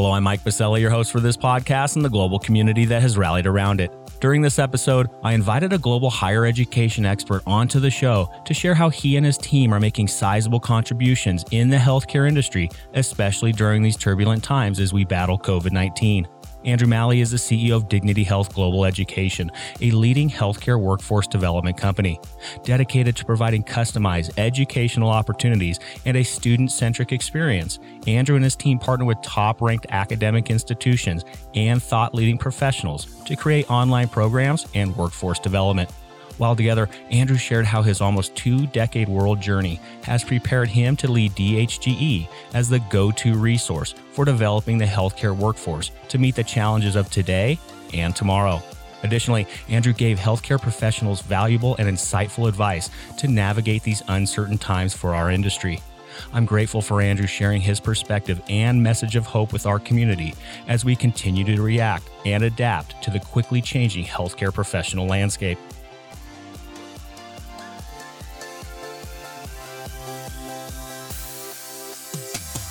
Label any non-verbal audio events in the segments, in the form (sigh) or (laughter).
Hello, I'm Mike Biselli, your host for this podcast and the global community that has rallied around it. During this episode, I invited a global higher education expert onto the show to share how he and his team are making sizable contributions in the healthcare industry, especially during these turbulent times as we battle COVID 19. Andrew Malley is the CEO of Dignity Health Global Education, a leading healthcare workforce development company. Dedicated to providing customized educational opportunities and a student centric experience, Andrew and his team partner with top ranked academic institutions and thought leading professionals to create online programs and workforce development. While together, Andrew shared how his almost two decade world journey has prepared him to lead DHGE as the go to resource for developing the healthcare workforce to meet the challenges of today and tomorrow. Additionally, Andrew gave healthcare professionals valuable and insightful advice to navigate these uncertain times for our industry. I'm grateful for Andrew sharing his perspective and message of hope with our community as we continue to react and adapt to the quickly changing healthcare professional landscape.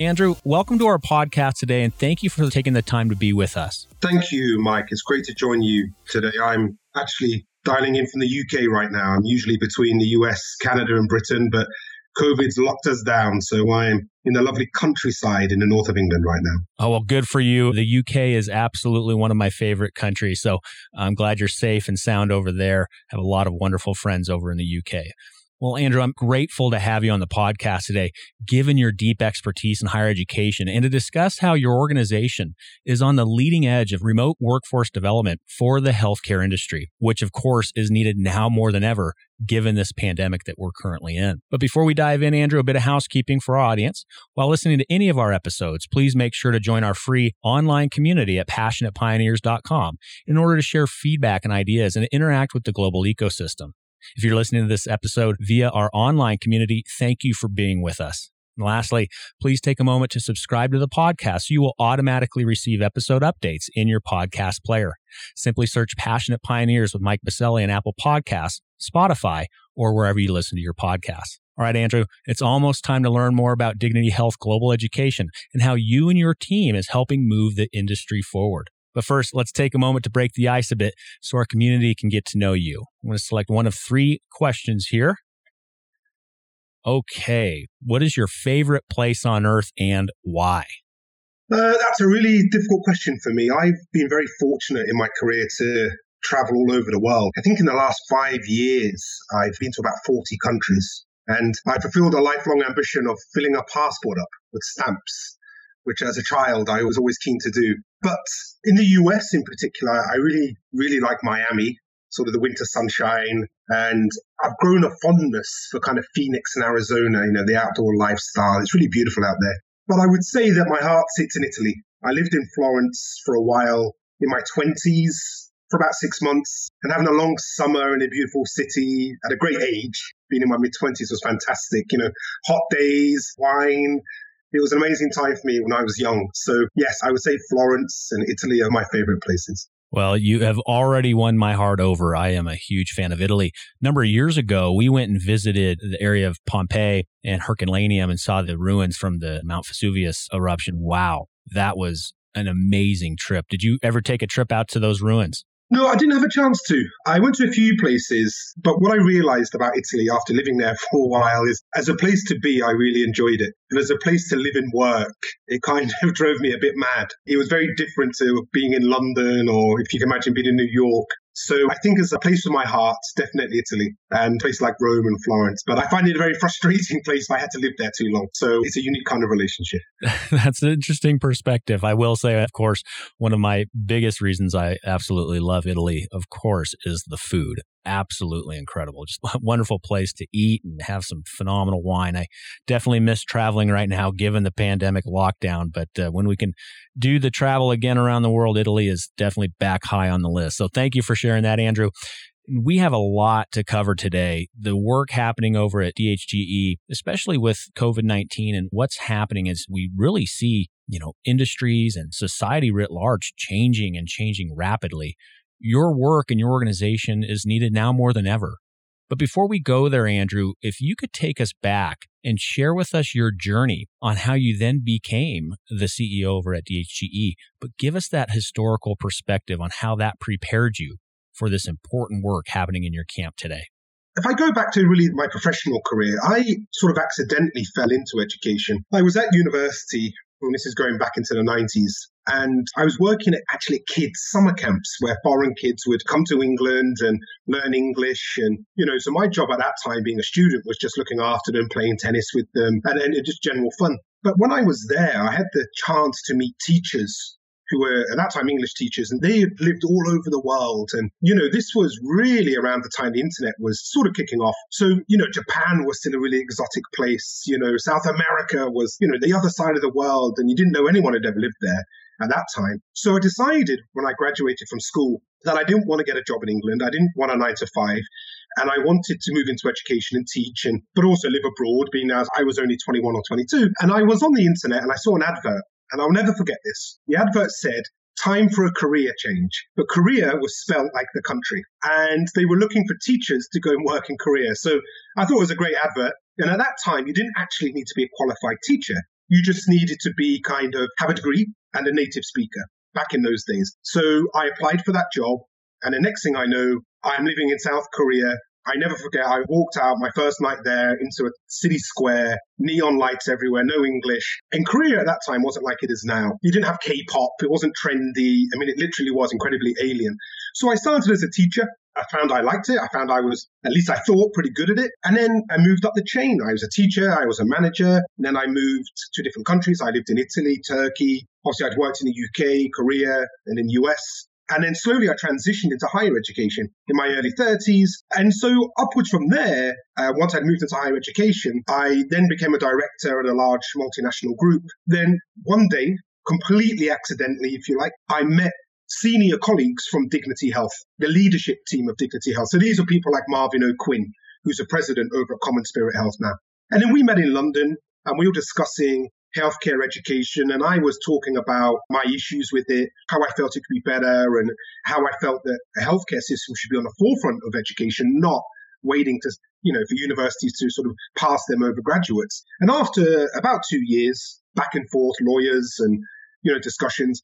Andrew, welcome to our podcast today, and thank you for taking the time to be with us. Thank you, Mike. It's great to join you today. I'm actually dialing in from the UK right now. I'm usually between the US, Canada, and Britain, but COVID's locked us down. So I'm in the lovely countryside in the north of England right now. Oh, well, good for you. The UK is absolutely one of my favorite countries. So I'm glad you're safe and sound over there. Have a lot of wonderful friends over in the UK. Well, Andrew, I'm grateful to have you on the podcast today, given your deep expertise in higher education, and to discuss how your organization is on the leading edge of remote workforce development for the healthcare industry, which of course is needed now more than ever, given this pandemic that we're currently in. But before we dive in, Andrew, a bit of housekeeping for our audience. While listening to any of our episodes, please make sure to join our free online community at passionatepioneers.com in order to share feedback and ideas and interact with the global ecosystem. If you're listening to this episode via our online community, thank you for being with us. And lastly, please take a moment to subscribe to the podcast. So you will automatically receive episode updates in your podcast player. Simply search Passionate Pioneers with Mike Biselli in Apple Podcasts, Spotify, or wherever you listen to your podcasts. All right, Andrew, it's almost time to learn more about Dignity Health Global Education and how you and your team is helping move the industry forward. But first, let's take a moment to break the ice a bit so our community can get to know you. I'm going to select one of three questions here. Okay. What is your favorite place on earth and why? Uh, that's a really difficult question for me. I've been very fortunate in my career to travel all over the world. I think in the last five years, I've been to about 40 countries. And I fulfilled a lifelong ambition of filling a passport up with stamps which as a child I was always keen to do. But in the US in particular, I really, really like Miami, sort of the winter sunshine. And I've grown a fondness for kind of Phoenix and Arizona, you know, the outdoor lifestyle. It's really beautiful out there. But I would say that my heart sits in Italy. I lived in Florence for a while in my 20s for about six months and having a long summer in a beautiful city at a great age. Being in my mid 20s was fantastic. You know, hot days, wine, it was an amazing time for me when I was young. So, yes, I would say Florence and Italy are my favorite places. Well, you have already won my heart over. I am a huge fan of Italy. A number of years ago, we went and visited the area of Pompeii and Herculaneum and saw the ruins from the Mount Vesuvius eruption. Wow, that was an amazing trip. Did you ever take a trip out to those ruins? No, I didn't have a chance to. I went to a few places, but what I realized about Italy after living there (laughs) for a while is as a place to be, I really enjoyed it. And as a place to live and work, it kind of (laughs) drove me a bit mad. It was very different to being in London or if you can imagine being in New York. So I think it's a place for my heart, definitely Italy and places like Rome and Florence. But I find it a very frustrating (laughs) place I had to live there too long. So it's a unique kind of relationship. (laughs) That's an interesting perspective. I will say, of course, one of my biggest reasons I absolutely love Italy, of course, is the food absolutely incredible. Just a wonderful place to eat and have some phenomenal wine. I definitely miss traveling right now given the pandemic lockdown, but uh, when we can do the travel again around the world, Italy is definitely back high on the list. So thank you for sharing that, Andrew we have a lot to cover today. The work happening over at DHGE, especially with COVID 19 and what's happening is we really see, you know, industries and society writ large changing and changing rapidly. Your work and your organization is needed now more than ever. But before we go there, Andrew, if you could take us back and share with us your journey on how you then became the CEO over at DHGE, but give us that historical perspective on how that prepared you for this important work happening in your camp today? If I go back to really my professional career, I sort of accidentally fell into education. I was at university, and this is going back into the 90s, and I was working at actually kids' summer camps where foreign kids would come to England and learn English. And, you know, so my job at that time being a student was just looking after them, playing tennis with them, and, and just general fun. But when I was there, I had the chance to meet teachers who were at that time English teachers, and they lived all over the world. And, you know, this was really around the time the internet was sort of kicking off. So, you know, Japan was still a really exotic place. You know, South America was, you know, the other side of the world, and you didn't know anyone had ever lived there at that time. So I decided when I graduated from school that I didn't want to get a job in England. I didn't want a nine to five. And I wanted to move into education and teach and but also live abroad, being as I was only 21 or 22. And I was on the internet and I saw an advert and I'll never forget this. The advert said, time for a career change. But Korea was spelled like the country. And they were looking for teachers to go and work in Korea. So I thought it was a great advert. And at that time, you didn't actually need to be a qualified teacher. You just needed to be kind of have a degree and a native speaker back in those days. So I applied for that job. And the next thing I know, I'm living in South Korea I never forget, I walked out my first night there into a city square, neon lights everywhere, no English. And Korea at that time wasn't like it is now. You didn't have K pop, it wasn't trendy. I mean, it literally was incredibly alien. So I started as a teacher. I found I liked it. I found I was, at least I thought, pretty good at it. And then I moved up the chain. I was a teacher, I was a manager. Then I moved to different countries. I lived in Italy, Turkey. Obviously, I'd worked in the UK, Korea, and in US. And then slowly I transitioned into higher education in my early 30s. And so upwards from there, uh, once I'd moved into higher education, I then became a director at a large multinational group. Then one day, completely accidentally, if you like, I met senior colleagues from Dignity Health, the leadership team of Dignity Health. So these are people like Marvin O'Quinn, who's the president over at Common Spirit Health now. And then we met in London and we were discussing healthcare education, and I was talking about my issues with it, how I felt it could be better, and how I felt that the healthcare system should be on the forefront of education, not waiting to you know for universities to sort of pass them over graduates. And after about two years, back and forth, lawyers and you know discussions.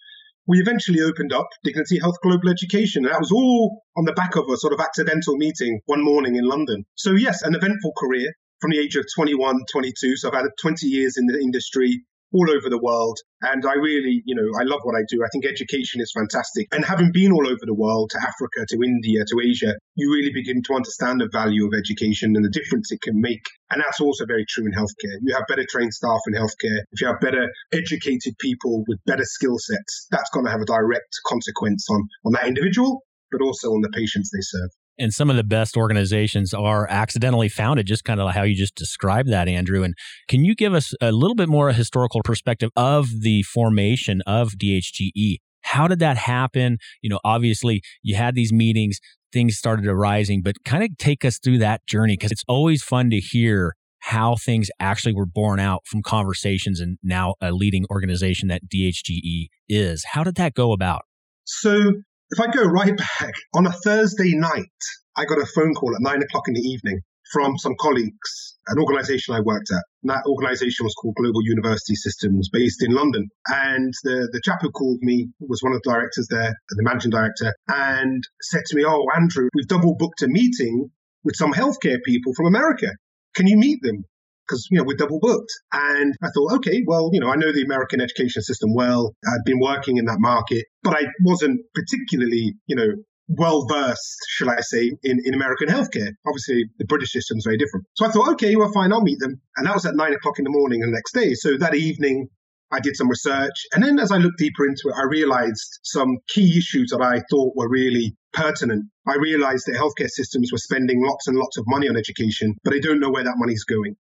We eventually opened up Dignity Health Global Education, and that was all on the back of a sort of accidental meeting one morning in London. So, yes, an eventful career, from the age of 21, 22. So I've had 20 years in the industry all over the world. And I really, you know, I love what I do. I think education is fantastic. And having been all over the world, to Africa, to India, to Asia, you really begin to understand the value of education and the difference it can make. And that's also very true in healthcare. You have better trained staff in healthcare. If you have better educated people with better skill sets, that's going to have a direct consequence on, on that individual, but also on the patients they serve. And some of the best organizations are accidentally founded, just kind of how you just described that, Andrew. And can you give us a little bit more historical perspective of the formation of DHGE? How did that happen? You know, obviously you had these meetings, things started arising, but kind of take us through that journey because it's always fun to hear how things actually were born out from conversations and now a leading organization that DHGE is. How did that go about? So if I go right back, on a Thursday night, I got a phone call at nine o'clock in the evening from some colleagues, an organization I worked at. And that organization was called Global University Systems, based in London. And the, the chap who called me was one of the directors there, the managing director, and said to me, Oh, Andrew, we've double booked a meeting with some healthcare people from America. Can you meet them? Because you know we're double booked. And I thought, okay, well, you know, I know the American education system well. I'd been working in that market, but I wasn't particularly, you know, well versed, shall I say, in, in American healthcare. Obviously, the British system is very different. So I thought, okay, well, fine, I'll meet them. And that was at nine o'clock in the morning the next day. So that evening, I did some research. And then as I looked deeper into it, I realized some key issues that I thought were really pertinent. I realized that healthcare systems were spending lots and lots of money on education, but they don't know where that money's going.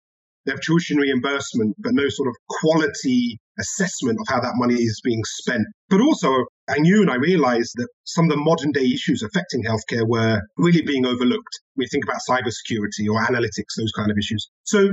They have tuition reimbursement, but no sort of quality assessment of how that money is being spent. But also, I knew and I realized that some of the modern day issues affecting healthcare were really being overlooked. We think about cybersecurity or analytics, those kind of issues. So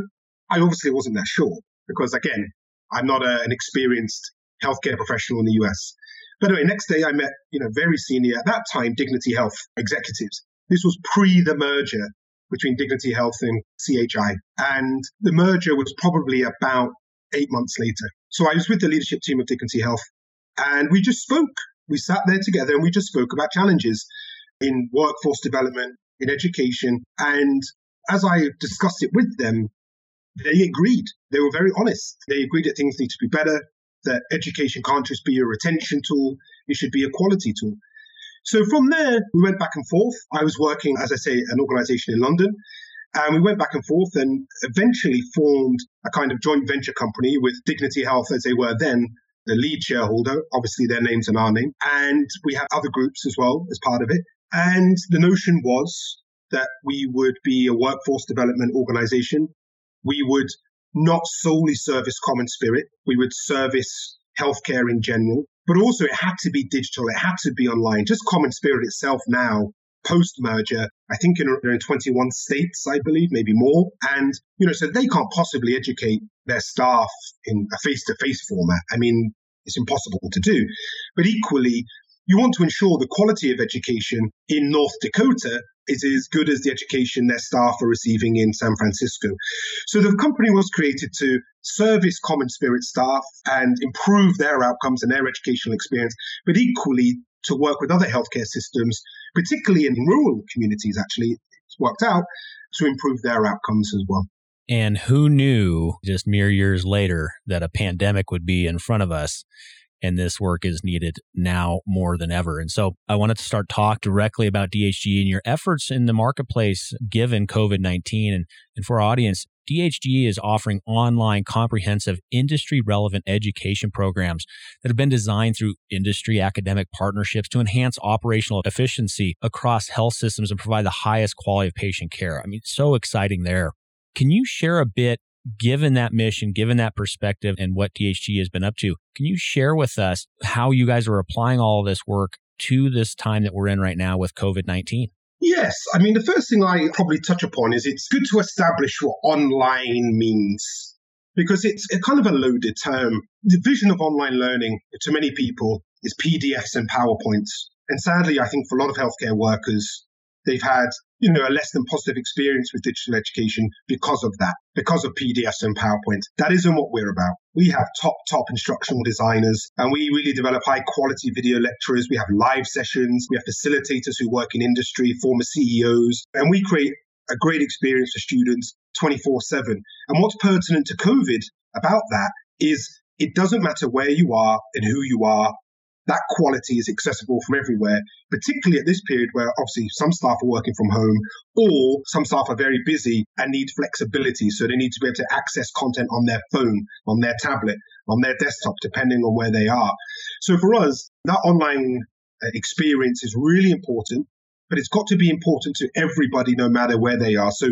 I obviously wasn't that sure because, again, I'm not a, an experienced healthcare professional in the US. But anyway, next day I met, you know, very senior, at that time, Dignity Health executives. This was pre the merger between Dignity Health and CHI. And the merger was probably about eight months later. So I was with the leadership team of Dignity Health and we just spoke. We sat there together and we just spoke about challenges in workforce development, in education. And as I discussed it with them, they agreed. They were very honest. They agreed that things need to be better, that education can't just be a retention tool, it should be a quality tool. So from there, we went back and forth. I was working, as I say, an organization in London. And we went back and forth and eventually formed a kind of joint venture company with Dignity Health as they were then, the lead shareholder, obviously their names and our name. And we had other groups as well as part of it. And the notion was that we would be a workforce development organization. We would not solely service Common Spirit. We would service healthcare in general but also it had to be digital. It had to be online. Just Common Spirit itself now, post merger, I think in, in 21 states, I believe, maybe more. And, you know, so they can't possibly educate their staff in a face to face format. I mean, it's impossible to do. But equally, you want to ensure the quality of education in North Dakota is as good as the education their staff are receiving in San Francisco. So the company was created to service Common Spirit staff and improve their outcomes and their educational experience, but equally to work with other healthcare systems, particularly in rural communities, actually, it's worked out to improve their outcomes as well. And who knew just mere years later that a pandemic would be in front of us and this work is needed now more than ever. And so I wanted to start talk directly about DHG and your efforts in the marketplace given COVID-19 and, and for our audience. DHG is offering online comprehensive industry relevant education programs that have been designed through industry academic partnerships to enhance operational efficiency across health systems and provide the highest quality of patient care. I mean, so exciting there. Can you share a bit given that mission, given that perspective and what DHG has been up to, can you share with us how you guys are applying all this work to this time that we're in right now with COVID 19? Yes. I mean, the first thing I probably touch upon is it's good to establish what online means because it's a kind of a loaded term. The vision of online learning to many people is PDFs and PowerPoints. And sadly, I think for a lot of healthcare workers, they've had you know, a less than positive experience with digital education because of that, because of PDFs and PowerPoint. That isn't what we're about. We have top, top instructional designers and we really develop high quality video lecturers. We have live sessions. We have facilitators who work in industry, former CEOs, and we create a great experience for students 24 7. And what's pertinent to COVID about that is it doesn't matter where you are and who you are that quality is accessible from everywhere, particularly at this period where obviously some staff are working from home or some staff are very busy and need flexibility. So they need to be able to access content on their phone, on their tablet, on their desktop, depending on where they are. So for us, that online uh, experience is really important, but it's got to be important to everybody, no matter where they are. So,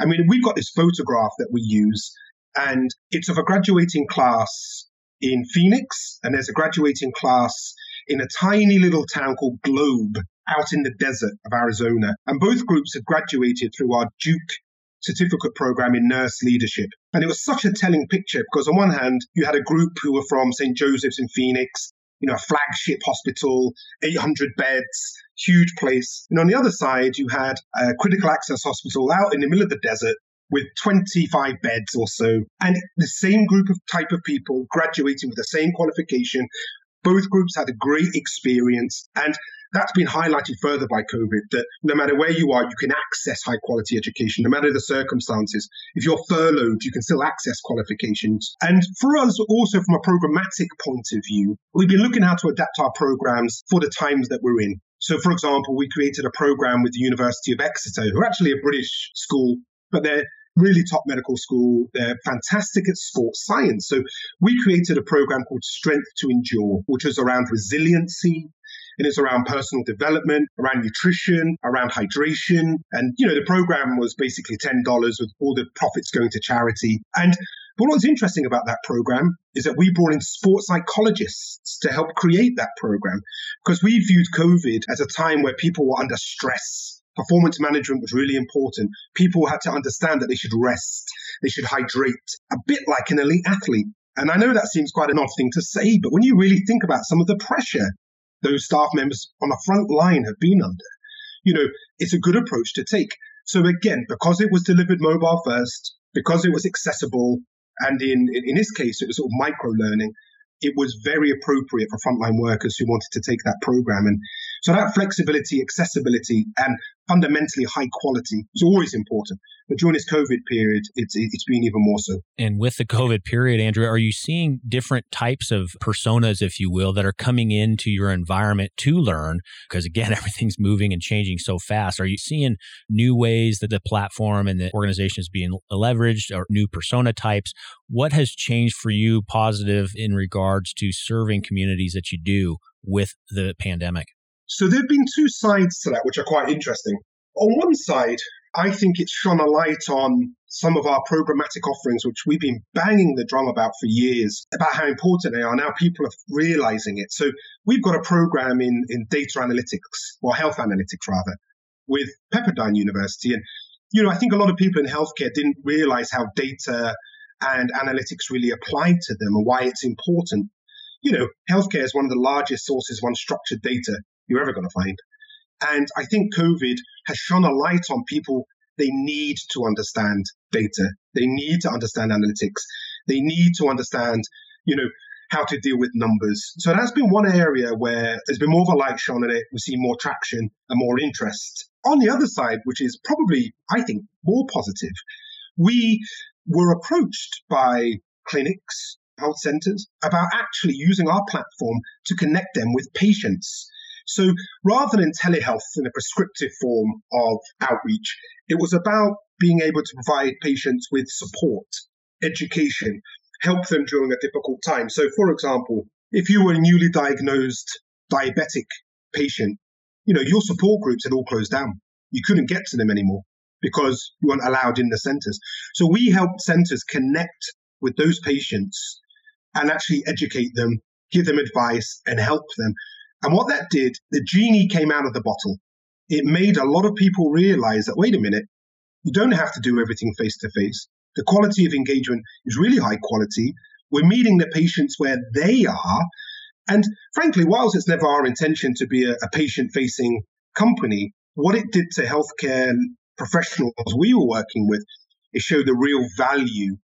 I mean, we've got this photograph that we use and it's of a graduating class in Phoenix, and there's a graduating class in a tiny little town called Globe out in the desert of Arizona. And both groups had graduated through our Duke certificate program in nurse leadership. And it was such a telling picture because on one hand, you had a group who were from St. Joseph's in Phoenix, you know, a flagship hospital, 800 beds, huge place. And on the other side, you had a critical access hospital out in the middle of the desert with 25 beds or so, and the same group of type of people graduating with the same qualification. Both groups had a great experience, and that's been highlighted further by COVID that no matter where you are, you can access high quality education, no matter the circumstances. If you're furloughed, you can still access qualifications. And for us, also from a programmatic point of view, we've been looking how to adapt our programs for the times that we're in. So, for example, we created a program with the University of Exeter, who are actually a British school, but they're really top medical school. They're fantastic at sports science. So we created a program called Strength to Endure, which was around resiliency, And it's around personal development, around nutrition, around hydration. And, you know, the program was basically $10 with all the profits going to charity. And but what was interesting about that program is that we brought in sports psychologists to help create that program because we viewed COVID as a time where people were under stress. Performance management was really important. People had to understand that they should rest, they should hydrate, a bit like an elite athlete. And I know that seems quite an odd thing to say, but when you really think about some of the pressure those staff members on the front line have been under, you know, it's a good approach to take. So again, because it was delivered mobile first, because it was accessible, and in, in his case, it was sort of micro learning, it was very appropriate for frontline workers who wanted to take that program. And so that flexibility, accessibility, and fundamentally high quality is always important. But during this COVID period, it's it's been even more so. And with the COVID period, Andrew, are you seeing different types of personas, if you will, that are coming into your environment to learn? Because again, (laughs) everything's moving and changing so fast. Are you seeing new ways that the platform and the organization is being leveraged, or new persona types? What has changed for you, positive in regards to serving communities that you do with the pandemic? So there have been two sides to that, which are quite interesting. On one side, I think it's shone a light on some of our programmatic offerings, which we've been banging the drum about for years, about how important they are. Now people are realizing it. So we've got a program in, in data analytics, or health analytics rather, with Pepperdine University. And, you know, I think a lot of people in healthcare didn't realize how data and analytics really apply to them and why it's important. You know, healthcare is one of the largest sources of unstructured data you're ever going to find. And I think COVID has shone a light on people. They need to understand data. They need to understand analytics. They need to understand, you know, how to deal with numbers. So that's been one area where there's been more of a light shone on it. We see more traction and more interest. On the other side, which is probably, I think, more positive, we were approached by clinics, health centers about actually using our platform to connect them with patients so rather than telehealth in a prescriptive form of outreach, it was about being able to provide patients with support, education, help them during a difficult time. So, for example, if you were a newly diagnosed diabetic patient, you know, your support groups had all closed down. You couldn't get to them anymore because you weren't allowed in the centers. So we help centers connect with those patients and actually educate them, give them advice and help them. And what that did, the genie came out of the bottle. It made a lot of people realize that, wait a minute, you don't have to do everything face to face. The quality of engagement is really high quality. We're meeting the patients where they are. And frankly, whilst it's never our intention to be a, a patient facing company, what it did to healthcare professionals we were working with, it showed the real value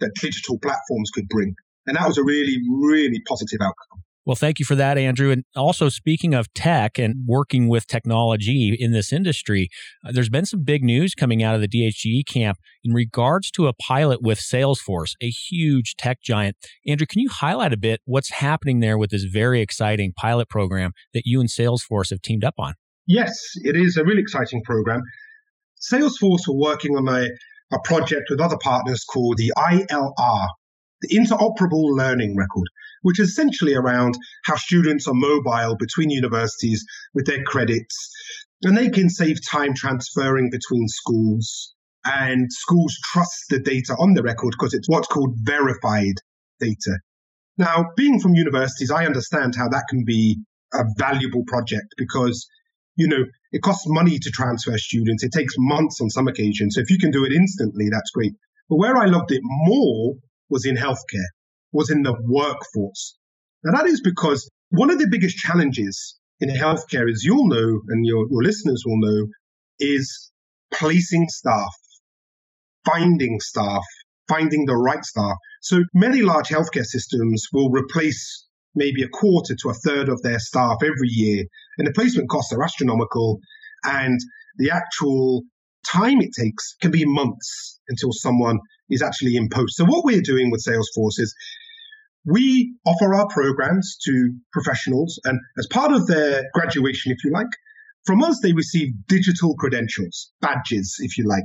that digital platforms could bring. And that was a really, really positive outcome. Well, thank you for that, Andrew. And also, speaking of tech and working with technology in this industry, uh, there's been some big news coming out of the DHGE camp in regards to a pilot with Salesforce, a huge tech giant. Andrew, can you highlight a bit what's happening there with this very exciting pilot program that you and Salesforce have teamed up on? Yes, it is a really exciting program. Salesforce were working on a, a project with other partners called the ILR, the Interoperable Learning Record which is essentially around how students are mobile between universities with their credits. And they can save time transferring between schools. And schools trust the data on the record because it's what's called verified data. Now, being from universities, I understand how that can be a valuable project because, you know, it costs money to transfer students. It takes months on some occasions. So if you can do it instantly, that's great. But where I loved it more was in healthcare was in the workforce. Now, that is because one of the biggest challenges in healthcare, as you'll know and your, your listeners will know, is placing staff, finding staff, finding the right staff. So many large healthcare systems will replace maybe a quarter to a third of their staff every year, and the placement costs are astronomical, and the actual time it takes can be months until someone is actually in post. So what we're doing with Salesforce is we offer our programs to professionals, and as part of their graduation, if you like, from us, they receive digital credentials, badges, if you like.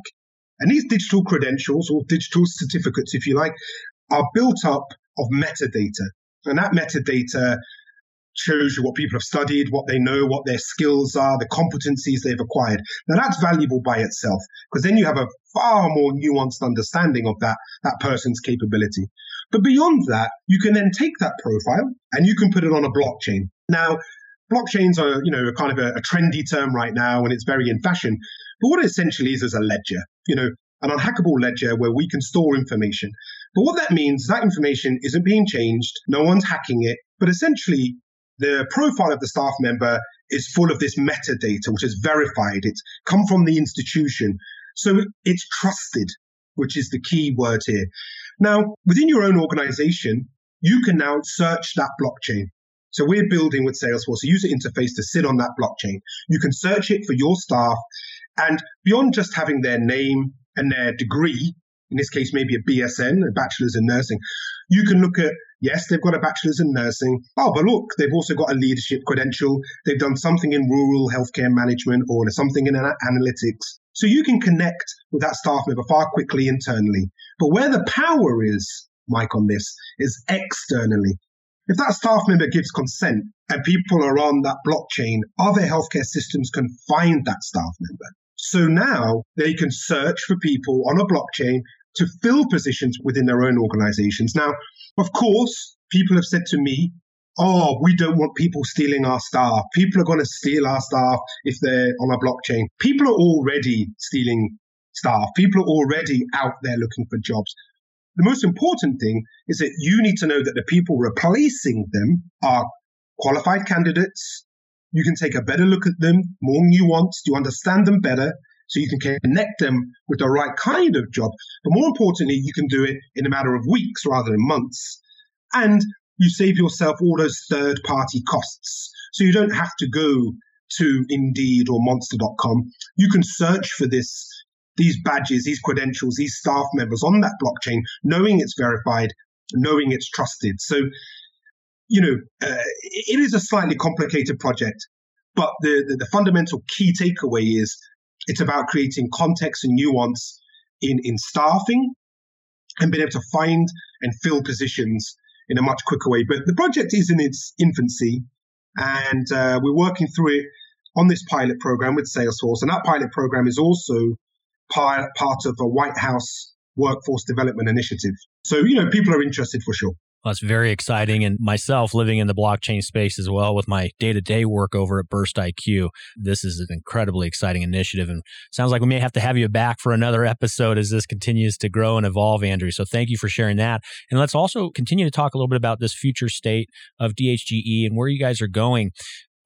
And these digital credentials, or digital certificates, if you like, are built up of metadata. And that metadata shows you what people have studied, what they know, what their skills are, the competencies they've acquired. Now that's valuable by itself because then you have a far more nuanced understanding of that, that person's capability. But beyond that, you can then take that profile and you can put it on a blockchain. Now, blockchains are, you know, kind of a, a trendy term right now and it's very in fashion. But what it essentially is is a ledger, you know, an unhackable ledger where we can store information. But what that means is that information isn't being changed, no one's hacking it, but essentially the profile of the staff member is full of this metadata, which is verified. It's come from the institution. So it's trusted, which is the key word here. Now, within your own organization, you can now search that blockchain. So we're building with Salesforce a user interface to sit on that blockchain. You can search it for your staff. And beyond just having their name and their degree, in this case, maybe a BSN, a bachelor's in nursing, you can look at, yes, they've got a bachelor's in nursing. Oh, but look, they've also got a leadership credential. They've done something in rural healthcare management or something in analytics. So you can connect with that staff member far quickly internally. But where the power is, Mike, on this is externally. If that staff member gives consent and people are on that blockchain, other healthcare systems can find that staff member. So now they can search for people on a blockchain to fill positions within their own organizations. Now, of course, people have said to me, oh, we don't want people stealing our staff. People are going to steal our staff if they're on a blockchain. People are already stealing staff. People are already out there looking for jobs. The most important thing is that you need to know that the people replacing them are qualified candidates. You can take a better look at them, more nuanced. You understand them better so you can connect them with the right kind of job. But more importantly, you can do it in a matter of weeks rather than months. And you save yourself all those third party costs. So you don't have to go to Indeed or Monster.com. You can search for this, these badges, these credentials, these staff members on that blockchain, knowing it's verified, knowing it's trusted. So, you know, uh, it is a slightly complicated project, but the, the, the fundamental key takeaway is it's about creating context and nuance in, in staffing and being able to find and fill positions in a much quicker way. But the project is in its infancy, and uh, we're working through it on this pilot program with Salesforce. And that pilot program is also part, part of a White House workforce development initiative. So, you know, people are interested for sure. Well, that's very exciting. And myself living in the blockchain space as well with my day to day work over at Burst IQ, this is an incredibly exciting initiative. And sounds like we may have to have you back for another episode as this continues to grow and evolve, Andrew. So thank you for sharing that. And let's also continue to talk a little bit about this future state of DHGE and where you guys are going.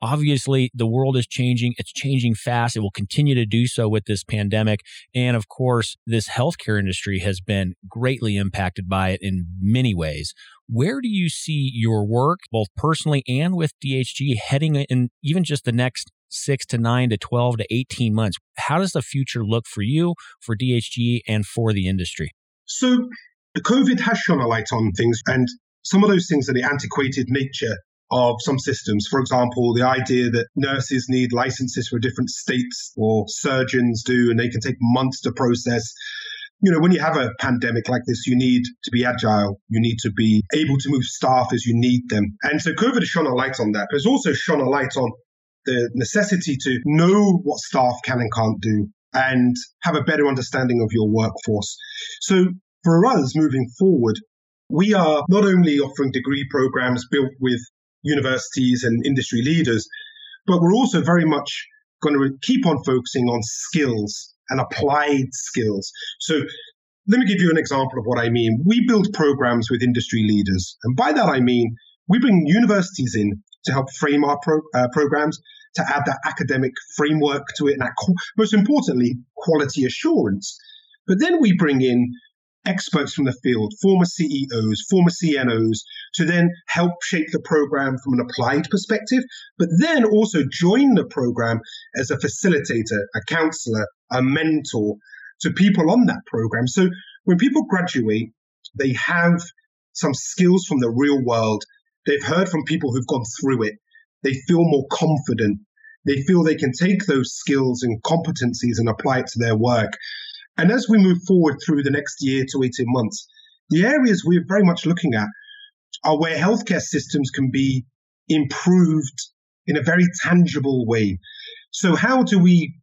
Obviously, the world is changing. It's changing fast. It will continue to do so with this pandemic. And of course, this healthcare industry has been greatly impacted by it in many ways. Where do you see your work, both personally and with DHG, heading in even just the next six to nine to 12 to 18 months? How does the future look for you, for DHG, and for the industry? So, COVID has shone a light on things, and some of those things are the antiquated nature of some systems. For example, the idea that nurses need licenses for different states or surgeons do, and they can take months to process. You know, when you have a pandemic like this, you need to be agile. You need to be able to move staff as you need them. And so COVID has shone a light on that, but it's also shone a light on the necessity to know what staff can and can't do and have a better understanding of your workforce. So for us moving forward, we are not only offering degree programs built with universities and industry leaders. But we're also very much going to keep on focusing on skills and applied skills. So let me give you an example of what I mean. We build programs with industry leaders. And by that, I mean we bring universities in to help frame our pro, uh, programs, to add that academic framework to it, and that, most importantly, quality assurance. But then we bring in experts from the field, former CEOs, former CNOs, to then help shape the program from an applied perspective, but then also join the program as a facilitator, a counselor, a mentor to people on that program. So when people graduate, they have some skills from the real world. They've heard from people who've gone through it. They feel more confident. They feel they can take those skills and competencies and apply it to their work. And as we move forward through the next year to 18 months, the areas we're very much looking at are where healthcare systems can be improved in a very tangible way. So, how do we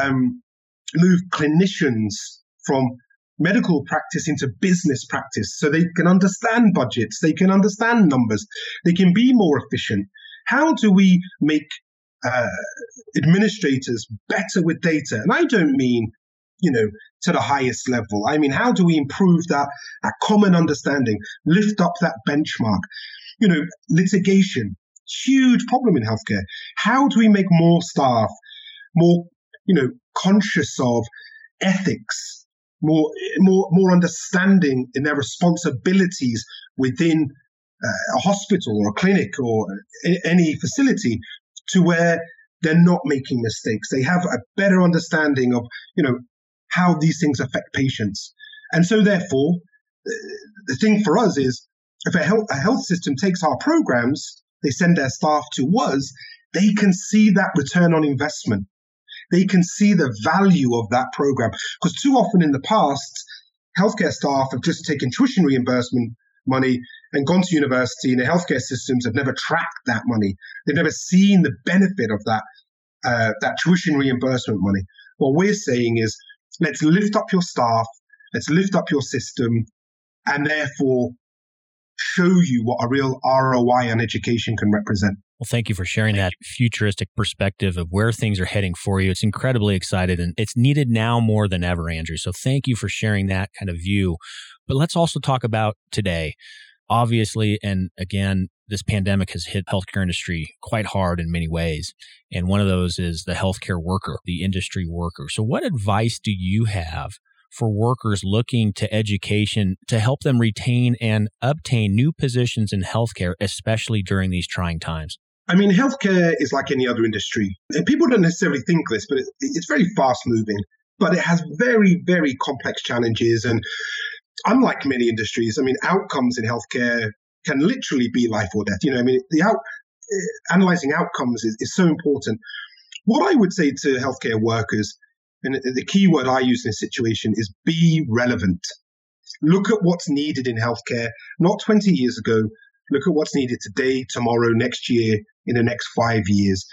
um, move clinicians from medical practice into business practice so they can understand budgets, they can understand numbers, they can be more efficient? How do we make uh, administrators better with data? And I don't mean, you know, to the highest level. I mean, how do we improve that, that common understanding, lift up that benchmark? You know, litigation, huge problem in healthcare. How do we make more staff more, you know, conscious of ethics, more, more, more understanding in their responsibilities within uh, a hospital or a clinic or any facility to where they're not making mistakes. They have a better understanding of, you know, how these things affect patients. And so therefore, the thing for us is if a health, a health system takes our programs, they send their staff to us, they can see that return on investment. They can see the value of that program. Because too often in the past, healthcare staff have just taken tuition reimbursement money and gone to university, and the healthcare systems have never tracked that money. They've never seen the benefit of that uh, that tuition reimbursement money. What we're saying is, let's lift up your staff, let's lift up your system, and therefore show you what a real ROI on education can represent. Well, thank you for sharing that futuristic perspective of where things are heading for you. It's incredibly excited and it's needed now more than ever, Andrew. So thank you for sharing that kind of view. But let's also talk about today. Obviously, and again, this pandemic has hit healthcare industry quite hard in many ways. And one of those is the healthcare worker, the industry worker. So what advice do you have for workers looking to education to help them retain and obtain new positions in healthcare, especially during these trying times? I mean, healthcare is like any other industry. And people don't necessarily think this, but it, it's very fast moving, but it has very, very complex challenges. And unlike many industries, I mean, outcomes in healthcare can literally be life or death. You know, I mean, the out, uh, analyzing outcomes is, is so important. What I would say to healthcare workers and the key word I use in this situation is be relevant. Look at what's needed in healthcare, not 20 years ago. Look at what's needed today, tomorrow, next year, in the next five years.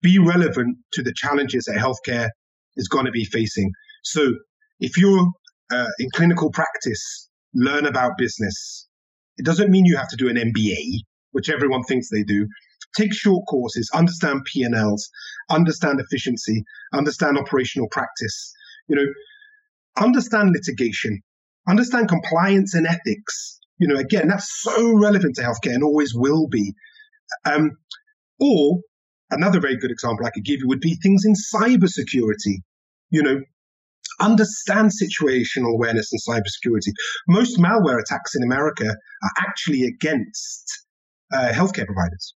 Be relevant to the challenges that healthcare is going to be facing. So if you're uh, in clinical practice, learn about business. It doesn't mean you have to do an MBA, which everyone thinks they do take short courses, understand P&Ls, understand efficiency, understand operational practice, you know, understand litigation, understand compliance and ethics. You know, again, that's so relevant to healthcare and always will be. Um, or another very good example I could give you would be things in cybersecurity. You know, understand situational awareness and cybersecurity. Most malware attacks in America are actually against uh, healthcare providers.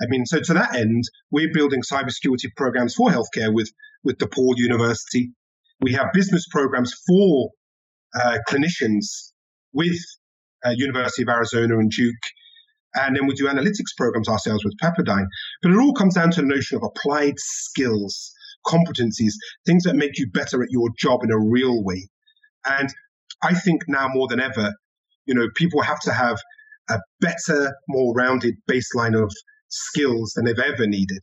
I mean, so to that end, we're building cybersecurity programs for healthcare with, with DePaul University. We have business programs for uh, clinicians with uh, University of Arizona and Duke. And then we do analytics programs ourselves with Pepperdine. But it all comes down to the notion of applied skills, competencies, things that make you better at your job in a real way. And I think now more than ever, you know, people have to have a better, more rounded baseline of skills than they've ever needed.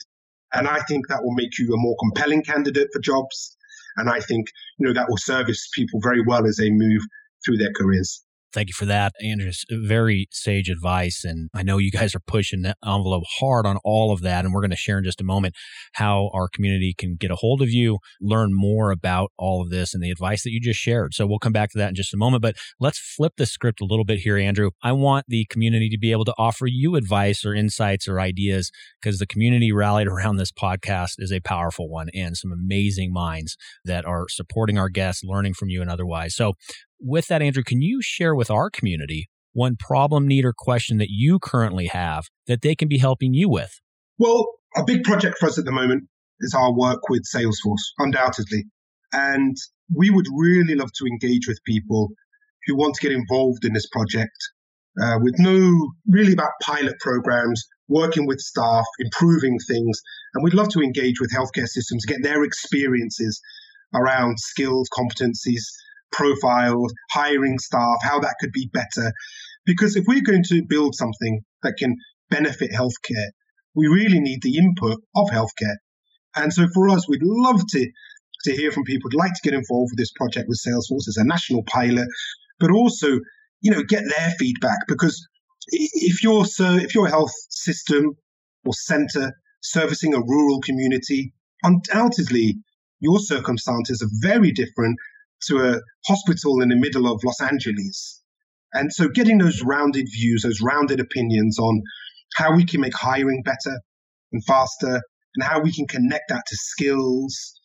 And I think that will make you a more compelling candidate for jobs. And I think, you know, that will service people very well as they move through their careers. Thank you for that, Andrew. Uh, very sage advice. And I know you guys are pushing the envelope hard on all of that. And we're going to share in just a moment how our community can get a hold of you, learn more about all of this and the advice that you just shared. So we'll come back to that in just a moment. But let's flip the script a little bit here, Andrew. I want the community to be able to offer you advice or insights or ideas because the community rallied around this podcast is a powerful one and some amazing minds that are supporting our guests, learning from you and otherwise. So with that, Andrew, can you share with our community one problem, need, or question that you currently have that they can be helping you with? Well, a big project for us at the moment is our work with Salesforce, undoubtedly. And we would really love to engage with people who want to get involved in this project uh, with no really about pilot programs, working with staff, improving things. And we'd love to engage with healthcare systems, get their experiences around skills, competencies, profiles, hiring staff, how that could be better. Because if we're going to build something that can benefit healthcare. We really need the input of healthcare. And so for us, we'd love to, to hear from people who'd like to get involved with this project with Salesforce as a national pilot, but also, you know, get their feedback because if you're so if you're health system or center servicing a rural community, undoubtedly your circumstances are very different to a hospital in the middle of Los Angeles. And so getting those rounded views, those rounded opinions on how we can make hiring better and faster and how we can connect that to skills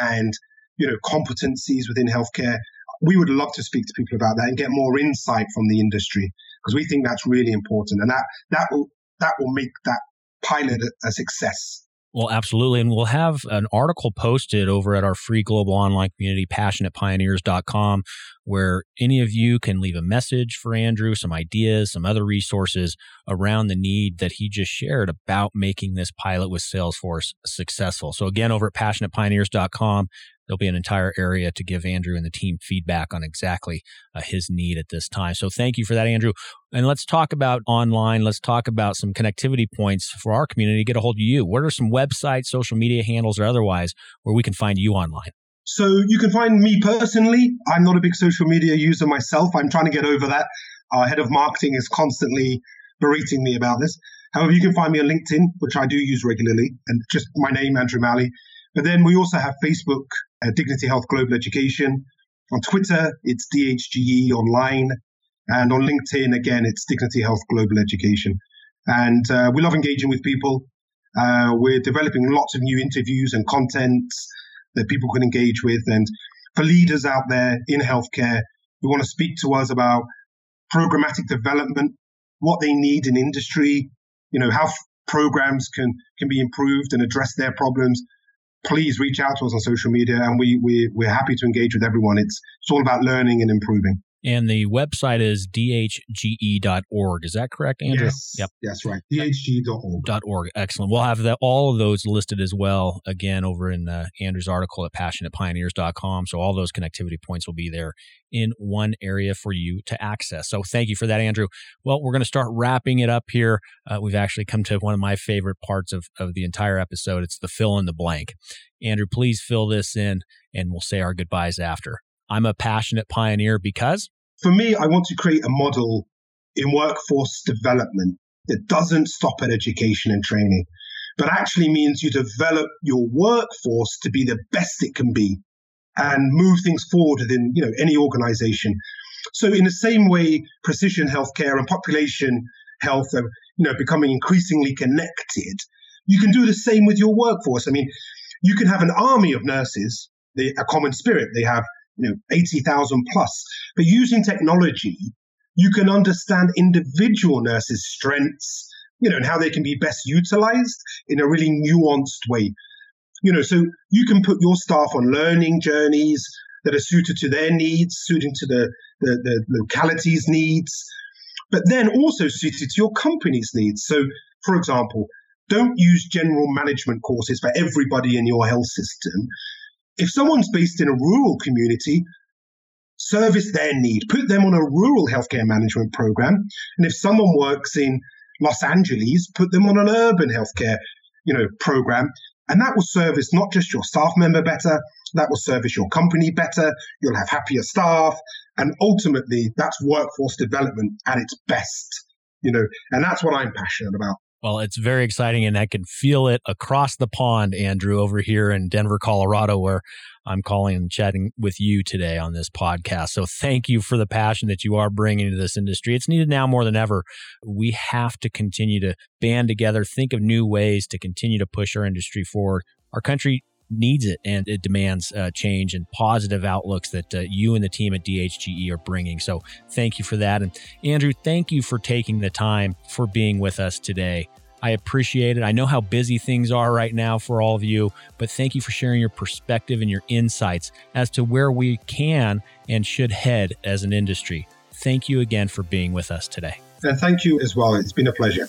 and, you know, competencies within healthcare. We would love to speak to people about that and get more insight from the industry because we think that's really important. And that, that will, that will make that pilot a, a success. Well, absolutely. And we'll have an article posted over at our free global online community, passionatepioneers.com, where any of you can leave a message for Andrew, some ideas, some other resources around the need that he just shared about making this pilot with Salesforce successful. So again, over at passionatepioneers.com, there'll be an entire area to give Andrew and the team feedback on exactly uh, his need at this time. So thank you for that, Andrew. And let's talk about online. Let's talk about some connectivity points for our community to get a hold of you. What are some websites, social media handles, or otherwise where we can find you online? So you can find me personally. I'm not a big social media user myself. I'm trying to get over that. Our head of marketing is constantly berating me about this. However, you can find me on LinkedIn, which I do use regularly, and just my name, Andrew Malley. But then we also have Facebook, uh, Dignity Health Global Education. On Twitter, it's DHGE Online. And on LinkedIn, again, it's Dignity Health Global Education. And uh, we love engaging with people. Uh, we're developing lots of new interviews and content that people can engage with. And for leaders out there in healthcare who want to speak to us about programmatic development, what they need in industry, you know, how f- programs can, can be improved and address their problems, please reach out to us on social media and we, we, we're happy to engage with everyone. It's, it's all about learning and improving. And the website is dhge.org. Is that correct, Andrew? Yes. Yep. That's right. dhge.org. .org. Excellent. We'll have the, all of those listed as well, again, over in uh, Andrew's article at passionatepioneers.com. So all those connectivity points will be there in one area for you to access. So thank you for that, Andrew. Well, we're going to start wrapping it up here. Uh, we've actually come to one of my favorite parts of, of the entire episode. It's the fill in the blank. Andrew, please fill this in and we'll say our goodbyes after. I'm a passionate pioneer because? For me, I want to create a model in workforce development that doesn't stop at education and training, but actually means you develop your workforce to be the best it can be and move things forward within you know any organization. So in the same way, precision healthcare and population health are you know becoming increasingly connected. You can do the same with your workforce. I mean, you can have an army of nurses, they, a CommonSpirit. They have you know, 80,000 plus. But using technology, you can understand individual nurses' strengths, you know, and how they can be best utilized in a really nuanced way. You know, so you can put your staff on learning journeys that are suited to their needs, suiting to the, the, the locality's needs, but then also suited to your company's needs. So, for example, don't use general management courses for everybody in your health system if someone's based in a rural community, service their need, put them on a rural healthcare management program. And if someone works in Los Angeles, put them on an urban healthcare, you know, program. And that will service not just your staff member better, that will service your company better. You'll have happier staff. And ultimately, that's workforce development at its best, you know, and that's what I'm passionate about. Well, it's very exciting, and I can feel it across the pond, Andrew, over here in Denver, Colorado, where I'm calling and chatting with you today on this podcast. So thank you for the passion that you are bringing to this industry. It's needed now more than ever. We have to continue to band together, think of new ways to continue to push our industry forward. Our country needs it and it demands uh, change and positive outlooks that uh, you and the team at DHGE are bringing. So thank you for that. And Andrew, thank you for taking the time for being with us today. I appreciate it. I know how busy things are right now for all of you, but thank you for sharing your perspective and your insights as to where we can and should head as an industry. Thank you again for being with us today. And thank you as well. It's been a pleasure.